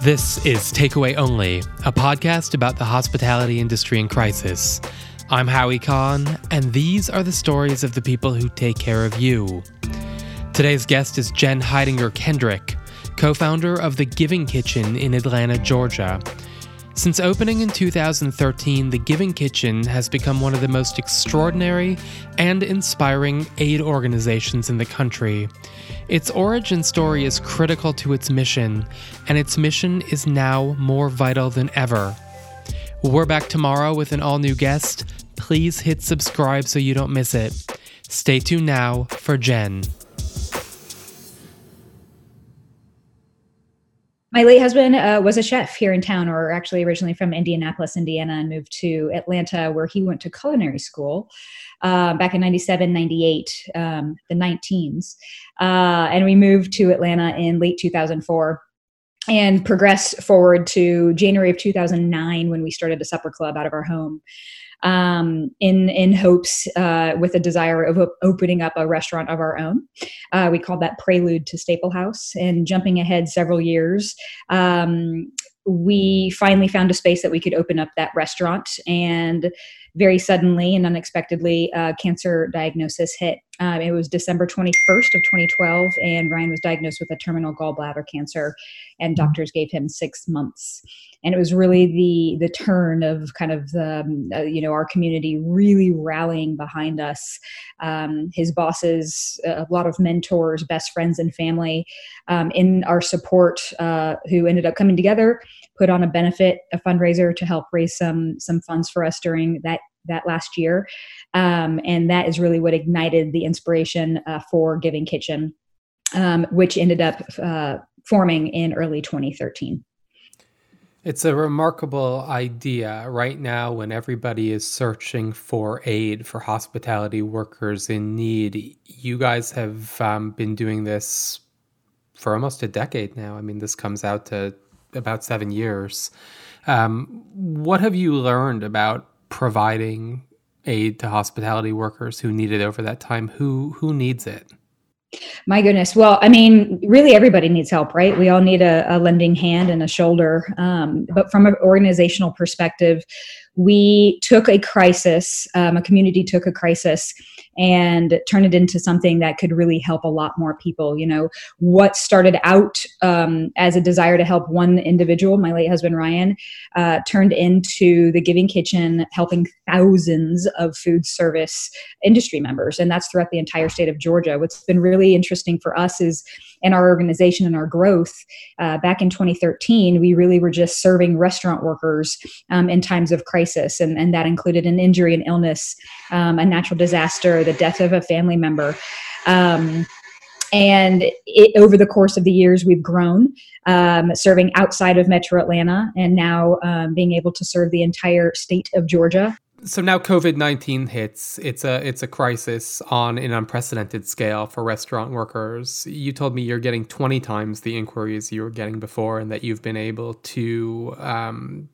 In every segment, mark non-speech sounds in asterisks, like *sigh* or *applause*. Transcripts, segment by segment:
This is Takeaway Only, a podcast about the hospitality industry in crisis. I'm Howie Kahn, and these are the stories of the people who take care of you. Today's guest is Jen Hidinger Kendrick, co founder of The Giving Kitchen in Atlanta, Georgia. Since opening in 2013, The Giving Kitchen has become one of the most extraordinary and inspiring aid organizations in the country. Its origin story is critical to its mission, and its mission is now more vital than ever. We're back tomorrow with an all new guest. Please hit subscribe so you don't miss it. Stay tuned now for Jen. My late husband uh, was a chef here in town, or actually originally from Indianapolis, Indiana, and moved to Atlanta, where he went to culinary school uh, back in 97, 98, um, the 19s. Uh, and we moved to Atlanta in late 2004 and progressed forward to January of 2009 when we started a supper club out of our home um, in in hopes uh, with a desire of opening up a restaurant of our own. Uh, we called that Prelude to Staplehouse. And jumping ahead several years, um, we finally found a space that we could open up that restaurant and very suddenly and unexpectedly uh, cancer diagnosis hit um, it was december 21st of 2012 and ryan was diagnosed with a terminal gallbladder cancer and mm-hmm. doctors gave him six months and it was really the the turn of kind of the um, uh, you know our community really rallying behind us um, his bosses a lot of mentors best friends and family um, in our support uh, who ended up coming together put on a benefit, a fundraiser to help raise some some funds for us during that that last year, um, and that is really what ignited the inspiration uh, for Giving Kitchen, um, which ended up uh, forming in early 2013. It's a remarkable idea right now when everybody is searching for aid for hospitality workers in need. You guys have um, been doing this for almost a decade now. I mean, this comes out to about seven years. Um, what have you learned about providing aid to hospitality workers who need it over that time? Who who needs it? My goodness. Well, I mean, really, everybody needs help, right? We all need a, a lending hand and a shoulder. Um, but from an organizational perspective, we took a crisis, um, a community took a crisis and turn it into something that could really help a lot more people. You know, what started out um, as a desire to help one individual, my late husband Ryan, uh, turned into the Giving Kitchen, helping thousands of food service industry members, and that's throughout the entire state of Georgia. What's been really interesting for us is in our organization and our growth. Uh, back in 2013, we really were just serving restaurant workers um, in times of crisis, and, and that included an injury, an illness, um, a natural disaster, the death of a family member. Um, and it, over the course of the years, we've grown, um, serving outside of Metro Atlanta, and now um, being able to serve the entire state of Georgia so now COVID nineteen hits. It's a it's a crisis on an unprecedented scale for restaurant workers. You told me you're getting twenty times the inquiries you were getting before, and that you've been able to um,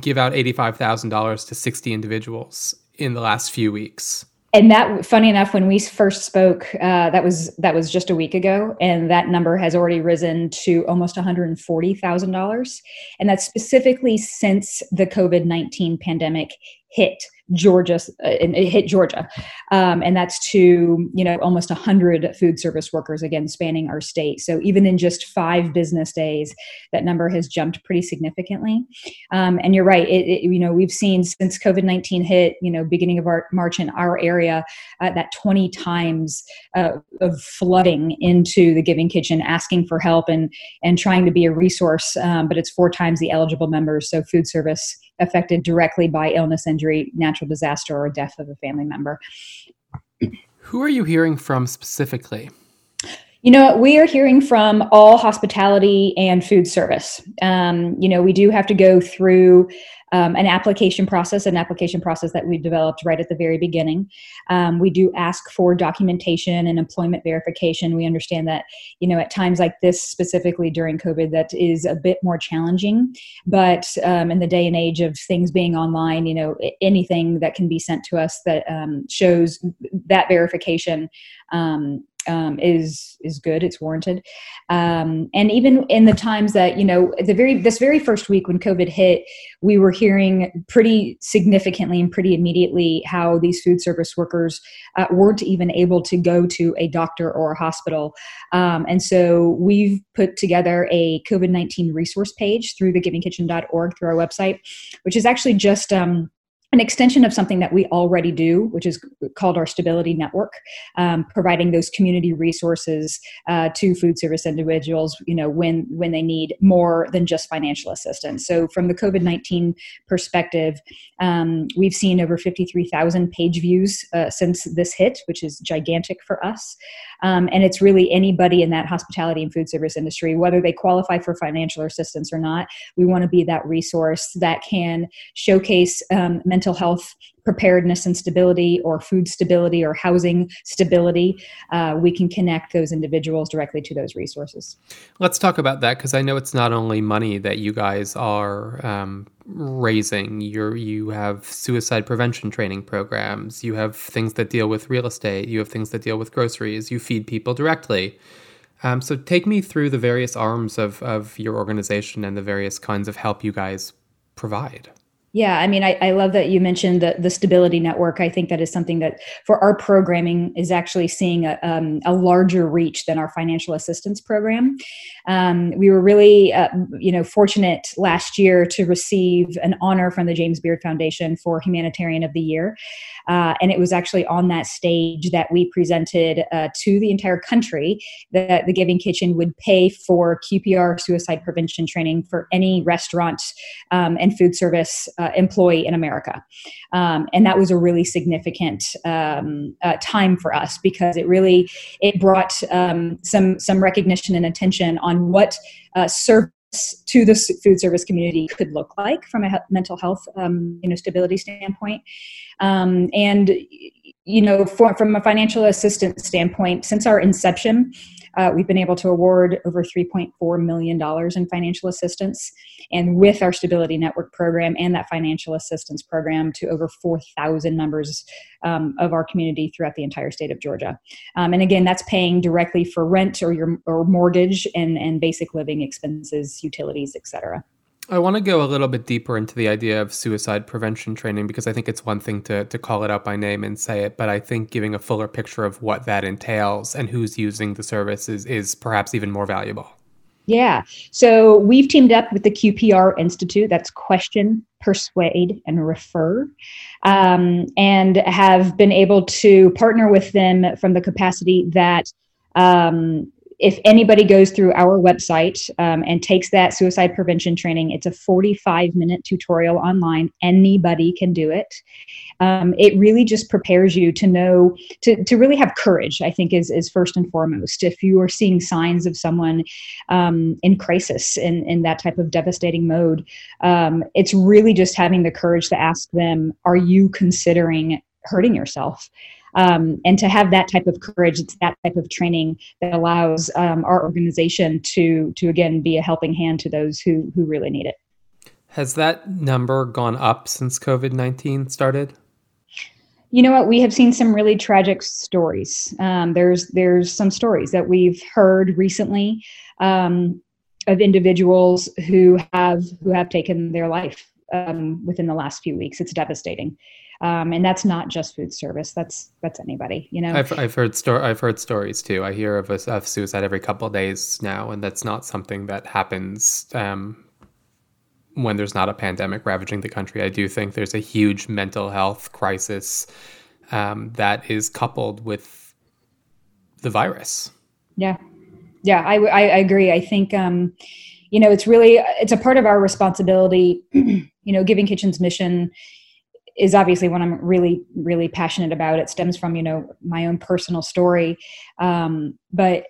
give out eighty five thousand dollars to sixty individuals in the last few weeks and that funny enough when we first spoke uh, that was that was just a week ago and that number has already risen to almost $140000 and that's specifically since the covid-19 pandemic hit Georgia, uh, it hit Georgia, um, and that's to you know almost hundred food service workers again spanning our state. So even in just five business days, that number has jumped pretty significantly. Um, and you're right, it, it, you know we've seen since COVID nineteen hit, you know beginning of our March in our area, uh, that 20 times uh, of flooding into the Giving Kitchen, asking for help and and trying to be a resource. Um, but it's four times the eligible members, so food service affected directly by illness, injury, natural disaster, or death of a family member. Who are you hearing from specifically? You know, we are hearing from all hospitality and food service. Um, you know, we do have to go through um, an application process, an application process that we developed right at the very beginning. Um, we do ask for documentation and employment verification. We understand that, you know, at times like this, specifically during COVID, that is a bit more challenging. But um, in the day and age of things being online, you know, anything that can be sent to us that um, shows that verification um, is is good. It's warranted. Um, and even in the times that you know, the very this very first week when COVID hit, we were hearing pretty significantly and pretty immediately how these food service workers uh, weren't even able to go to a doctor or a hospital. Um, and so we've put together a COVID nineteen resource page through the GivingKitchen.org through our website, which is actually just um, an extension of something that we already do, which is called our Stability Network, um, providing those community resources uh, to food service individuals, you know, when when they need more than just financial assistance. So, from the COVID nineteen perspective, um, we've seen over fifty three thousand page views uh, since this hit, which is gigantic for us. Um, and it's really anybody in that hospitality and food service industry, whether they qualify for financial assistance or not. We want to be that resource that can showcase um, mental health preparedness and stability or food stability or housing stability uh, we can connect those individuals directly to those resources. Let's talk about that because i know it's not only money that you guys are um, raising. You you have suicide prevention training programs. You have things that deal with real estate. You have things that deal with groceries. You feed people directly. Um, so take me through the various arms of, of your organization and the various kinds of help you guys provide yeah, I mean, I, I love that you mentioned the, the stability network. I think that is something that for our programming is actually seeing a, um, a larger reach than our financial assistance program. Um, we were really, uh, you know, fortunate last year to receive an honor from the James Beard Foundation for Humanitarian of the Year. Uh, and it was actually on that stage that we presented uh, to the entire country that the Giving Kitchen would pay for QPR suicide prevention training for any restaurant um, and food service uh, employee in America. Um, and that was a really significant um, uh, time for us because it really it brought um, some some recognition and attention on what uh, service to the food service community could look like from a mental health um, you know stability standpoint um, and you know for, from a financial assistance standpoint since our inception uh, we've been able to award over $3.4 million in financial assistance. And with our Stability Network program and that financial assistance program to over 4,000 members um, of our community throughout the entire state of Georgia. Um, and again, that's paying directly for rent or your or mortgage and, and basic living expenses, utilities, et cetera. I want to go a little bit deeper into the idea of suicide prevention training because I think it's one thing to, to call it out by name and say it, but I think giving a fuller picture of what that entails and who's using the service is, is perhaps even more valuable. Yeah. So we've teamed up with the QPR Institute, that's Question, Persuade, and Refer, um, and have been able to partner with them from the capacity that um, if anybody goes through our website um, and takes that suicide prevention training, it's a 45 minute tutorial online. Anybody can do it. Um, it really just prepares you to know, to, to really have courage, I think, is, is first and foremost. If you are seeing signs of someone um, in crisis, in, in that type of devastating mode, um, it's really just having the courage to ask them, Are you considering hurting yourself? Um, and to have that type of courage, it's that type of training that allows um, our organization to to again be a helping hand to those who who really need it. Has that number gone up since COVID nineteen started? You know what? We have seen some really tragic stories. Um, there's there's some stories that we've heard recently um, of individuals who have who have taken their life um, within the last few weeks. It's devastating um, and that's not just food service. That's that's anybody. You know, I've I've heard sto- I've heard stories too. I hear of, a, of suicide every couple days now, and that's not something that happens. Um, when there's not a pandemic ravaging the country, I do think there's a huge mental health crisis um, that is coupled with the virus. Yeah, yeah, I, I, I agree. I think um, you know it's really it's a part of our responsibility. *clears throat* you know, Giving Kitchen's mission is obviously what I'm really, really passionate about. It stems from, you know, my own personal story. Um, but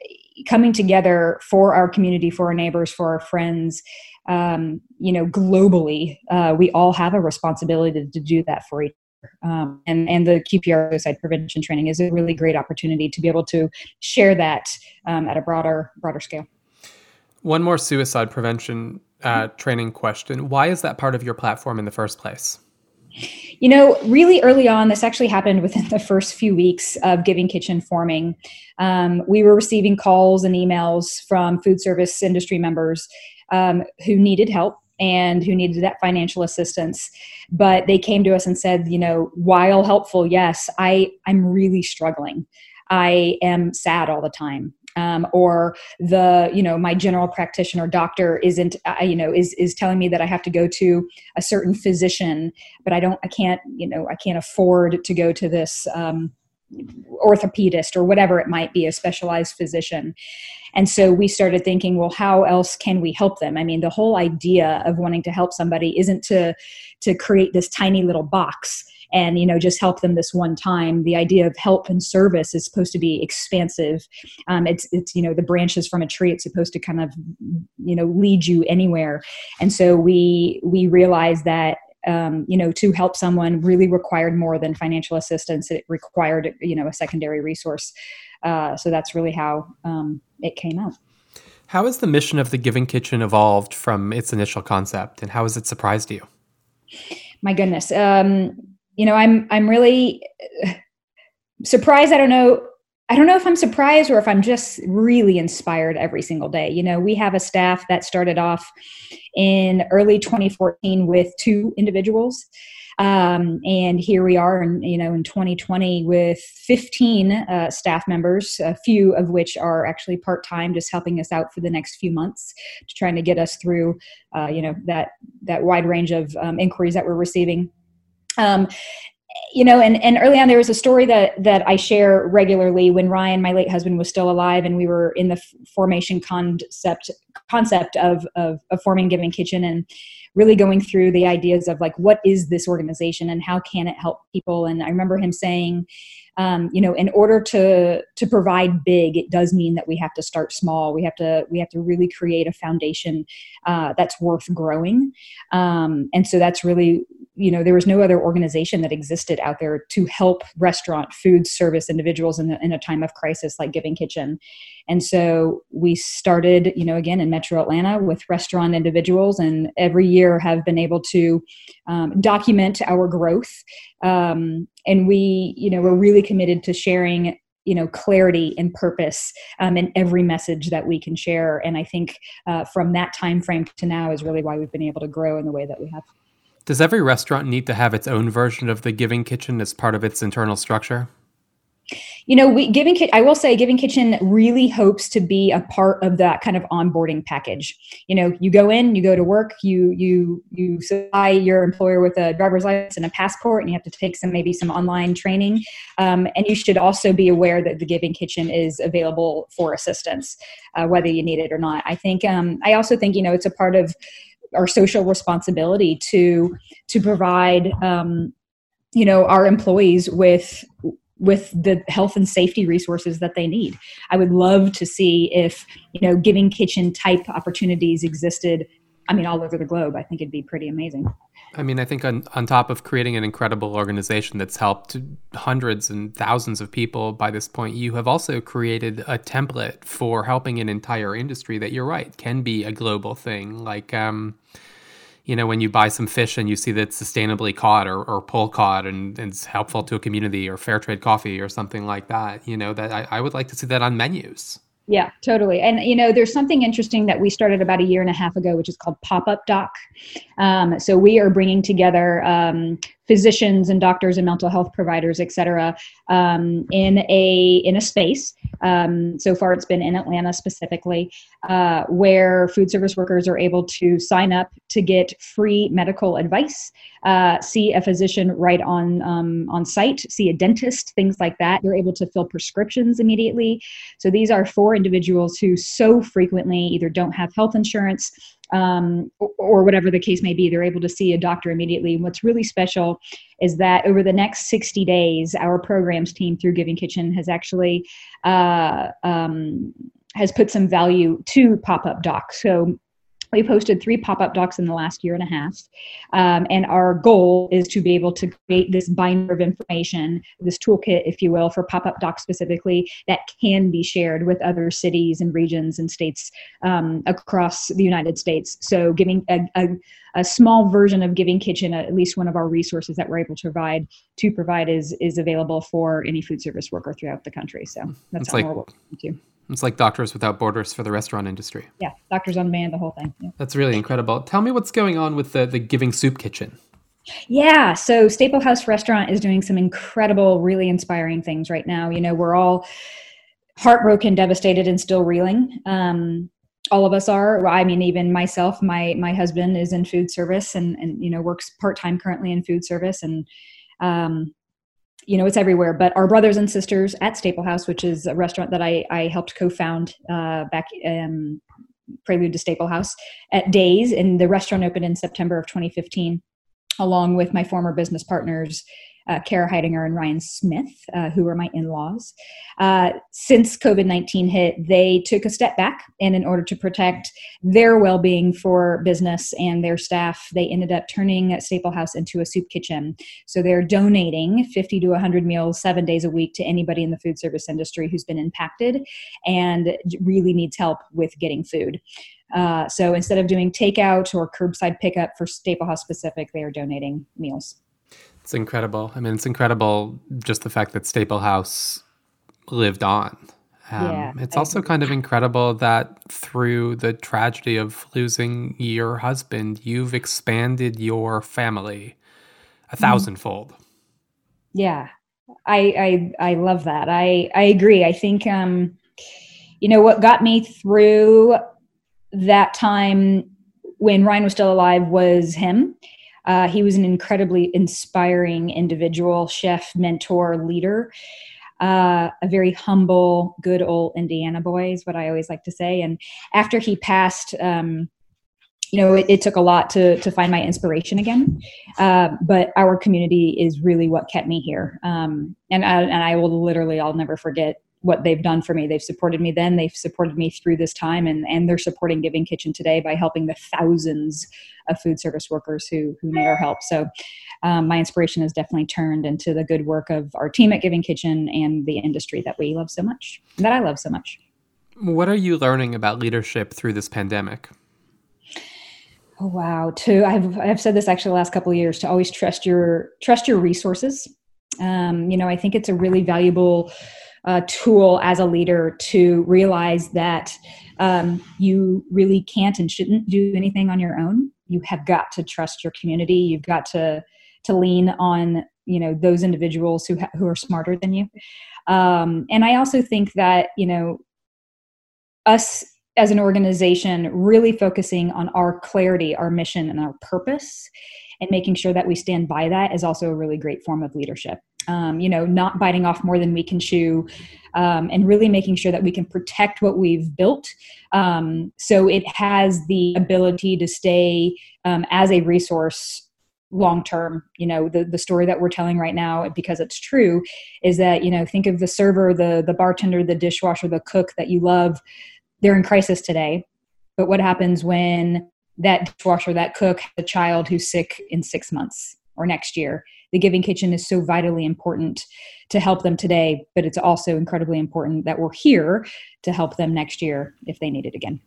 coming together for our community, for our neighbors, for our friends, um, you know, globally, uh, we all have a responsibility to, to do that for each um, and and the QPR suicide prevention training is a really great opportunity to be able to share that um, at a broader broader scale. One more suicide prevention uh, training question: Why is that part of your platform in the first place? You know, really early on, this actually happened within the first few weeks of Giving Kitchen forming. Um, we were receiving calls and emails from food service industry members um, who needed help and who needed that financial assistance. But they came to us and said you know while helpful yes i i'm really struggling. I am sad all the time um, or the you know my general practitioner doctor isn't uh, you know is is telling me that I have to go to a certain physician, but I don't I can't you know I can't afford to go to this um, orthopedist or whatever it might be, a specialized physician. And so we started thinking, well, how else can we help them? I mean, the whole idea of wanting to help somebody isn't to to create this tiny little box and you know just help them this one time the idea of help and service is supposed to be expansive um, it's it's you know the branches from a tree it's supposed to kind of you know lead you anywhere and so we we realized that um, you know to help someone really required more than financial assistance it required you know a secondary resource. Uh, so that's really how um, it came out. How has the mission of the giving kitchen evolved from its initial concept and how has it surprised you? My goodness um, you know i'm i'm really surprised i don't know i don't know if i'm surprised or if i'm just really inspired every single day. You know we have a staff that started off in early 2014 with two individuals. Um, and here we are in you know in 2020 with 15 uh, staff members a few of which are actually part-time just helping us out for the next few months to trying to get us through uh, you know that that wide range of um, inquiries that we're receiving. Um, you know, and, and early on there was a story that that I share regularly. When Ryan, my late husband, was still alive, and we were in the formation concept concept of, of of forming Giving Kitchen, and really going through the ideas of like what is this organization and how can it help people. And I remember him saying, um, you know in order to to provide big it does mean that we have to start small. We have to we have to really create a foundation uh, that's worth growing. Um, and so that's really you know there was no other organization that existed out there to help restaurant food service individuals in, the, in a time of crisis like giving kitchen. And so we started you know again in metro atlanta with restaurant individuals and every year have been able to um, document our growth. Um, and we you know we're really committed to sharing you know clarity and purpose um, in every message that we can share. And i think uh, from that time frame to now is really why we've been able to grow in the way that we have does every restaurant need to have its own version of the Giving Kitchen as part of its internal structure? You know, we Giving I will say Giving Kitchen really hopes to be a part of that kind of onboarding package. You know, you go in, you go to work, you you you supply your employer with a driver's license and a passport, and you have to take some maybe some online training. Um, and you should also be aware that the Giving Kitchen is available for assistance, uh, whether you need it or not. I think um, I also think you know it's a part of our social responsibility to to provide um, you know our employees with with the health and safety resources that they need. I would love to see if you know giving kitchen type opportunities existed. I mean, all over the globe. I think it'd be pretty amazing. I mean, I think on, on top of creating an incredible organization that's helped hundreds and thousands of people by this point, you have also created a template for helping an entire industry that you're right can be a global thing. Like, um, you know, when you buy some fish and you see that it's sustainably caught or, or pull caught and, and, it's helpful to a community or fair trade coffee or something like that, you know, that I, I would like to see that on menus. Yeah, totally. And you know, there's something interesting that we started about a year and a half ago, which is called Pop Up Doc. Um, so we are bringing together um, physicians and doctors and mental health providers, et cetera, um, in a in a space. Um, so far, it's been in Atlanta specifically, uh, where food service workers are able to sign up to get free medical advice uh, see a physician right on um, on site, see a dentist, things like that. They're able to fill prescriptions immediately. So these are for individuals who so frequently either don't have health insurance um, or, whatever the case may be. They're able to see a doctor immediately. And what's really special is that over the next 60 days, our programs team through Giving Kitchen has actually uh, um, has put some value to pop up docs. So We've hosted three pop up docs in the last year and a half. Um, and our goal is to be able to create this binder of information, this toolkit, if you will, for pop up docs specifically that can be shared with other cities and regions and states um, across the United States. So, giving a, a, a, small version of Giving Kitchen, at least one of our resources that we're able to provide, to provide is, is available for any food service worker throughout the country. So, that's it's how like, we're working to. It's like Doctors Without Borders for the restaurant industry. Yeah, Doctors on Demand, the whole thing. Yeah. That's really incredible. Tell me what's going on with the, the Giving Soup Kitchen. Yeah, so Staplehouse Restaurant is doing some incredible, really inspiring things right now. You know, we're all heartbroken, devastated, and still reeling. Um, all of us are. I mean, even myself. My my husband is in food service and and you know works part time currently in food service, and um, you know, it's everywhere. But our brothers and sisters at Staplehouse, which is a restaurant that I, I helped co-found uh, back um, prelude to Staplehouse at Days, and the restaurant opened in September of 2015, along with my former business partners uh, Kara Hidinger and Ryan Smith, uh, who are my in laws. Uh, since COVID 19 hit, they took a step back, and in order to protect their well being for business and their staff, they ended up turning Staplehouse into a soup kitchen. So they're donating 50 to 100 meals seven days a week to anybody in the food service industry who's been impacted and really needs help with getting food. Uh, so instead of doing takeout or curbside pickup for Staplehouse specific, they are donating meals. It's incredible. I mean, it's incredible just the fact that Staplehouse lived on. Um, yeah, it's I also kind of incredible that through the tragedy of losing your husband, you've expanded your family a mm-hmm. thousandfold. Yeah, I, I I love that. I I agree. I think um, you know what got me through that time when Ryan was still alive was him uh, he was an incredibly inspiring individual, chef, mentor, leader. Uh, a very humble, good old Indiana boy is what I always like to say. And after he passed, um, you know, it, it, took a lot to to find my inspiration again. Uh, but our community is really what kept me here. Um, and I, and I will literally, I'll never forget what they've done for me. They've supported me then, they've supported me through this time, and, and they're supporting Giving Kitchen today by helping the thousands of food service workers who, who need our help. So um, my inspiration has definitely turned into the good work of our team at Giving Kitchen and the industry that we love so much, that I love so much. What are you learning about leadership through this pandemic? Oh wow! To I've I've said this actually the last couple of years to always trust your trust your resources. Um, you know, I think it's a really valuable uh, tool as a leader to realize that um, you really can't and shouldn't do anything on your own. You have got to trust your community. You've got to to lean on you know those individuals who ha- who are smarter than you. Um, and I also think that you know us as an organization really focusing on our clarity, our mission, and our purpose, and making sure that we stand by that is also a really great form of leadership um, you know, not biting off more than we can chew, um, and really making sure that we can protect what we've built. Um, so it has the ability to stay um, as a resource long term you know the the story that we're telling right now because it's true is that you know think of the server the the bartender the dishwasher the cook that you love. They're in crisis today. But what happens when that dishwasher that cook has a child who's sick in 6 months or next year the Giving Kitchen is so vitally important to help them today, but it's also incredibly important that we're here to help them next year if they need it again.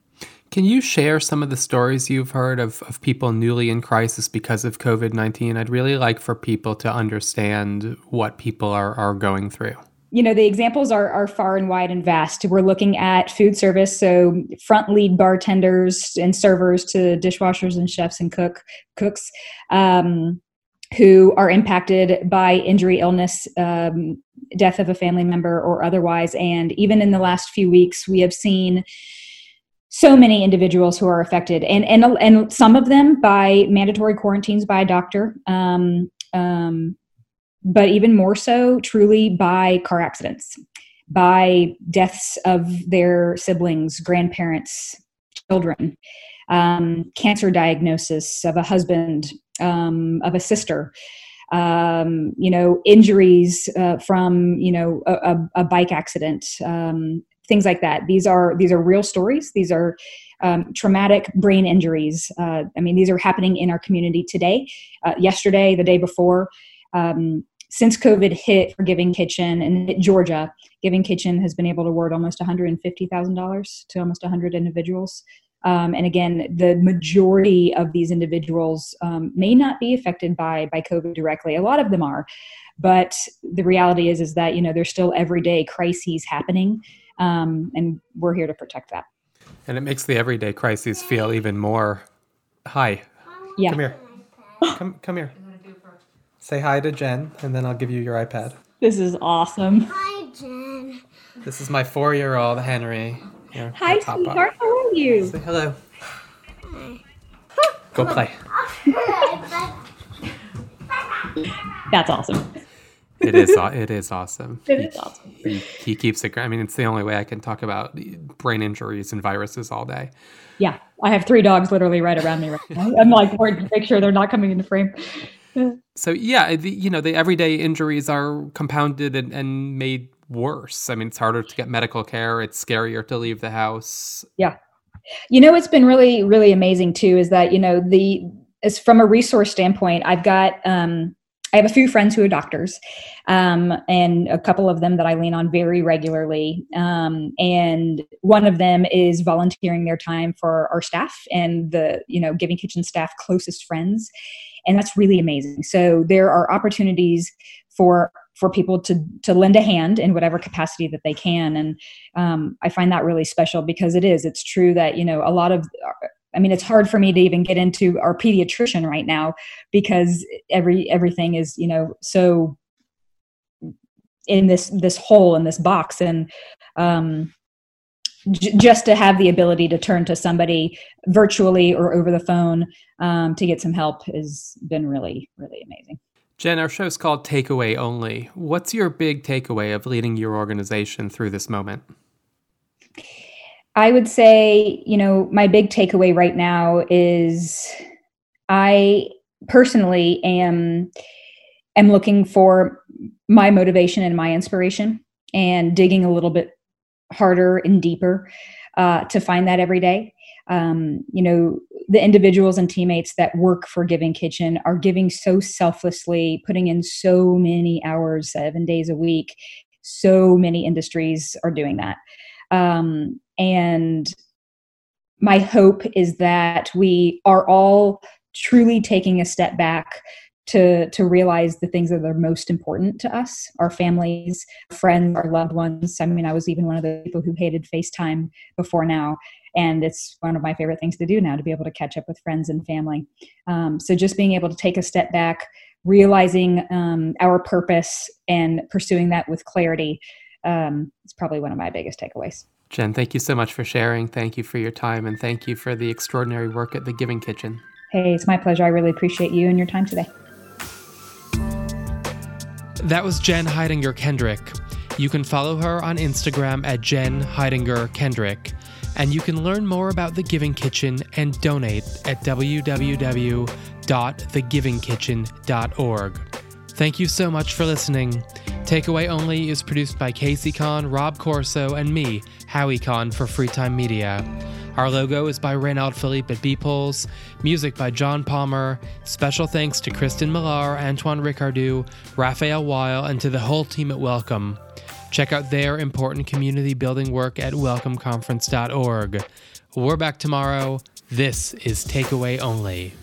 Can you share some of the stories you've heard of, of people newly in crisis because of COVID 19? I'd really like for people to understand what people are, are going through you know the examples are, are far and wide and vast we're looking at food service so front lead bartenders and servers to dishwashers and chefs and cook cooks um, who are impacted by injury, illness, um, death of a family member, or otherwise. And even in the last few weeks, we have seen so many individuals who are affected, and and and some of them by mandatory quarantines by a doctor. Um, um, but even more so, truly by car accidents, by deaths of their siblings, grandparents, children, um, cancer diagnosis of a husband, um, of a sister um, you know injuries uh, from you know a, a bike accident um, things like that these are these are real stories these are um, traumatic brain injuries. Uh, I mean, these are happening in our community today, uh, yesterday, the day before. Um, since COVID hit for Giving Kitchen and Georgia, Giving Kitchen has been able to award almost $150,000 to almost 100 individuals. Um, and again, the majority of these individuals um, may not be affected by by COVID directly. A lot of them are, but the reality is is that you know there's still everyday crises happening, um, and we're here to protect that. And it makes the everyday crises feel even more. Hi. Yeah. Come here. Come come here. Say hi to Jen, and then I'll give you your iPad. This is awesome. Hi, Jen. This is my four-year-old Henry. Here, Hi, sweetheart. How are you? Say hello. Go play. That's awesome. It is. It is awesome. It is awesome. He, he keeps it. I mean, it's the only way I can talk about brain injuries and viruses all day. Yeah, I have three dogs literally right around me right now. I'm like, make sure they're not coming into frame so yeah, the, you know, the everyday injuries are compounded and, and made worse. I mean, it's harder to get medical care. It's scarier to leave the house. Yeah. You know, it's been really, really amazing too, is that, you know, the, as from a resource standpoint, I've got, um, I have a few friends who are doctors, um, and a couple of them that I lean on very regularly. Um, and one of them is volunteering their time for our staff and the, you know, Giving Kitchen staff closest friends and that's really amazing so there are opportunities for for people to to lend a hand in whatever capacity that they can and um, i find that really special because it is it's true that you know a lot of I mean, it's hard for me to even get into our pediatrician right now because every everything is, you know, so in this this hole in this box, and um, just to have the ability to turn to somebody virtually or over the phone um, to get some help has been really, really amazing. Jen, our show's called Takeaway Only. What's your big takeaway of leading your organization through this moment? I would say, you know, my big takeaway right now is I personally am am looking for my motivation and my inspiration and digging a little bit harder and deeper uh, to find that every day. Um, you know, the individuals and teammates that work for Giving Kitchen are giving so selflessly, putting in so many hours, seven days a week. So many industries are doing that. Um, and my hope is that we are all truly taking a step back to to realize the things that are most important to us our families friends our loved ones i mean i was even one of the people who hated facetime before now and it's one of my favorite things to do now to be able to catch up with friends and family. Um, so just being able to take a step back realizing um, our purpose and pursuing that with clarity um, is probably one of my biggest takeaways. Jen thank you so much for sharing. Thank you for your time and thank you for the extraordinary work at the giving kitchen. Hey it's my pleasure. I really appreciate you and your time today. That was Jen Hidinger Kendrick. You can follow her on Instagram at Jen Hidinger Kendrick. And you can learn more about The Giving Kitchen and donate at www.thegivingkitchen.org. Thank you so much for listening. Takeaway Only is produced by Casey Kahn, Rob Corso, and me, Howie Kahn, for Freetime Media. Our logo is by Reynald Philippe at Beeples, music by John Palmer. Special thanks to Kristen Millar, Antoine Ricardou, Raphael Weil, and to the whole team at Welcome. Check out their important community building work at welcomeconference.org. We're back tomorrow. This is Takeaway Only.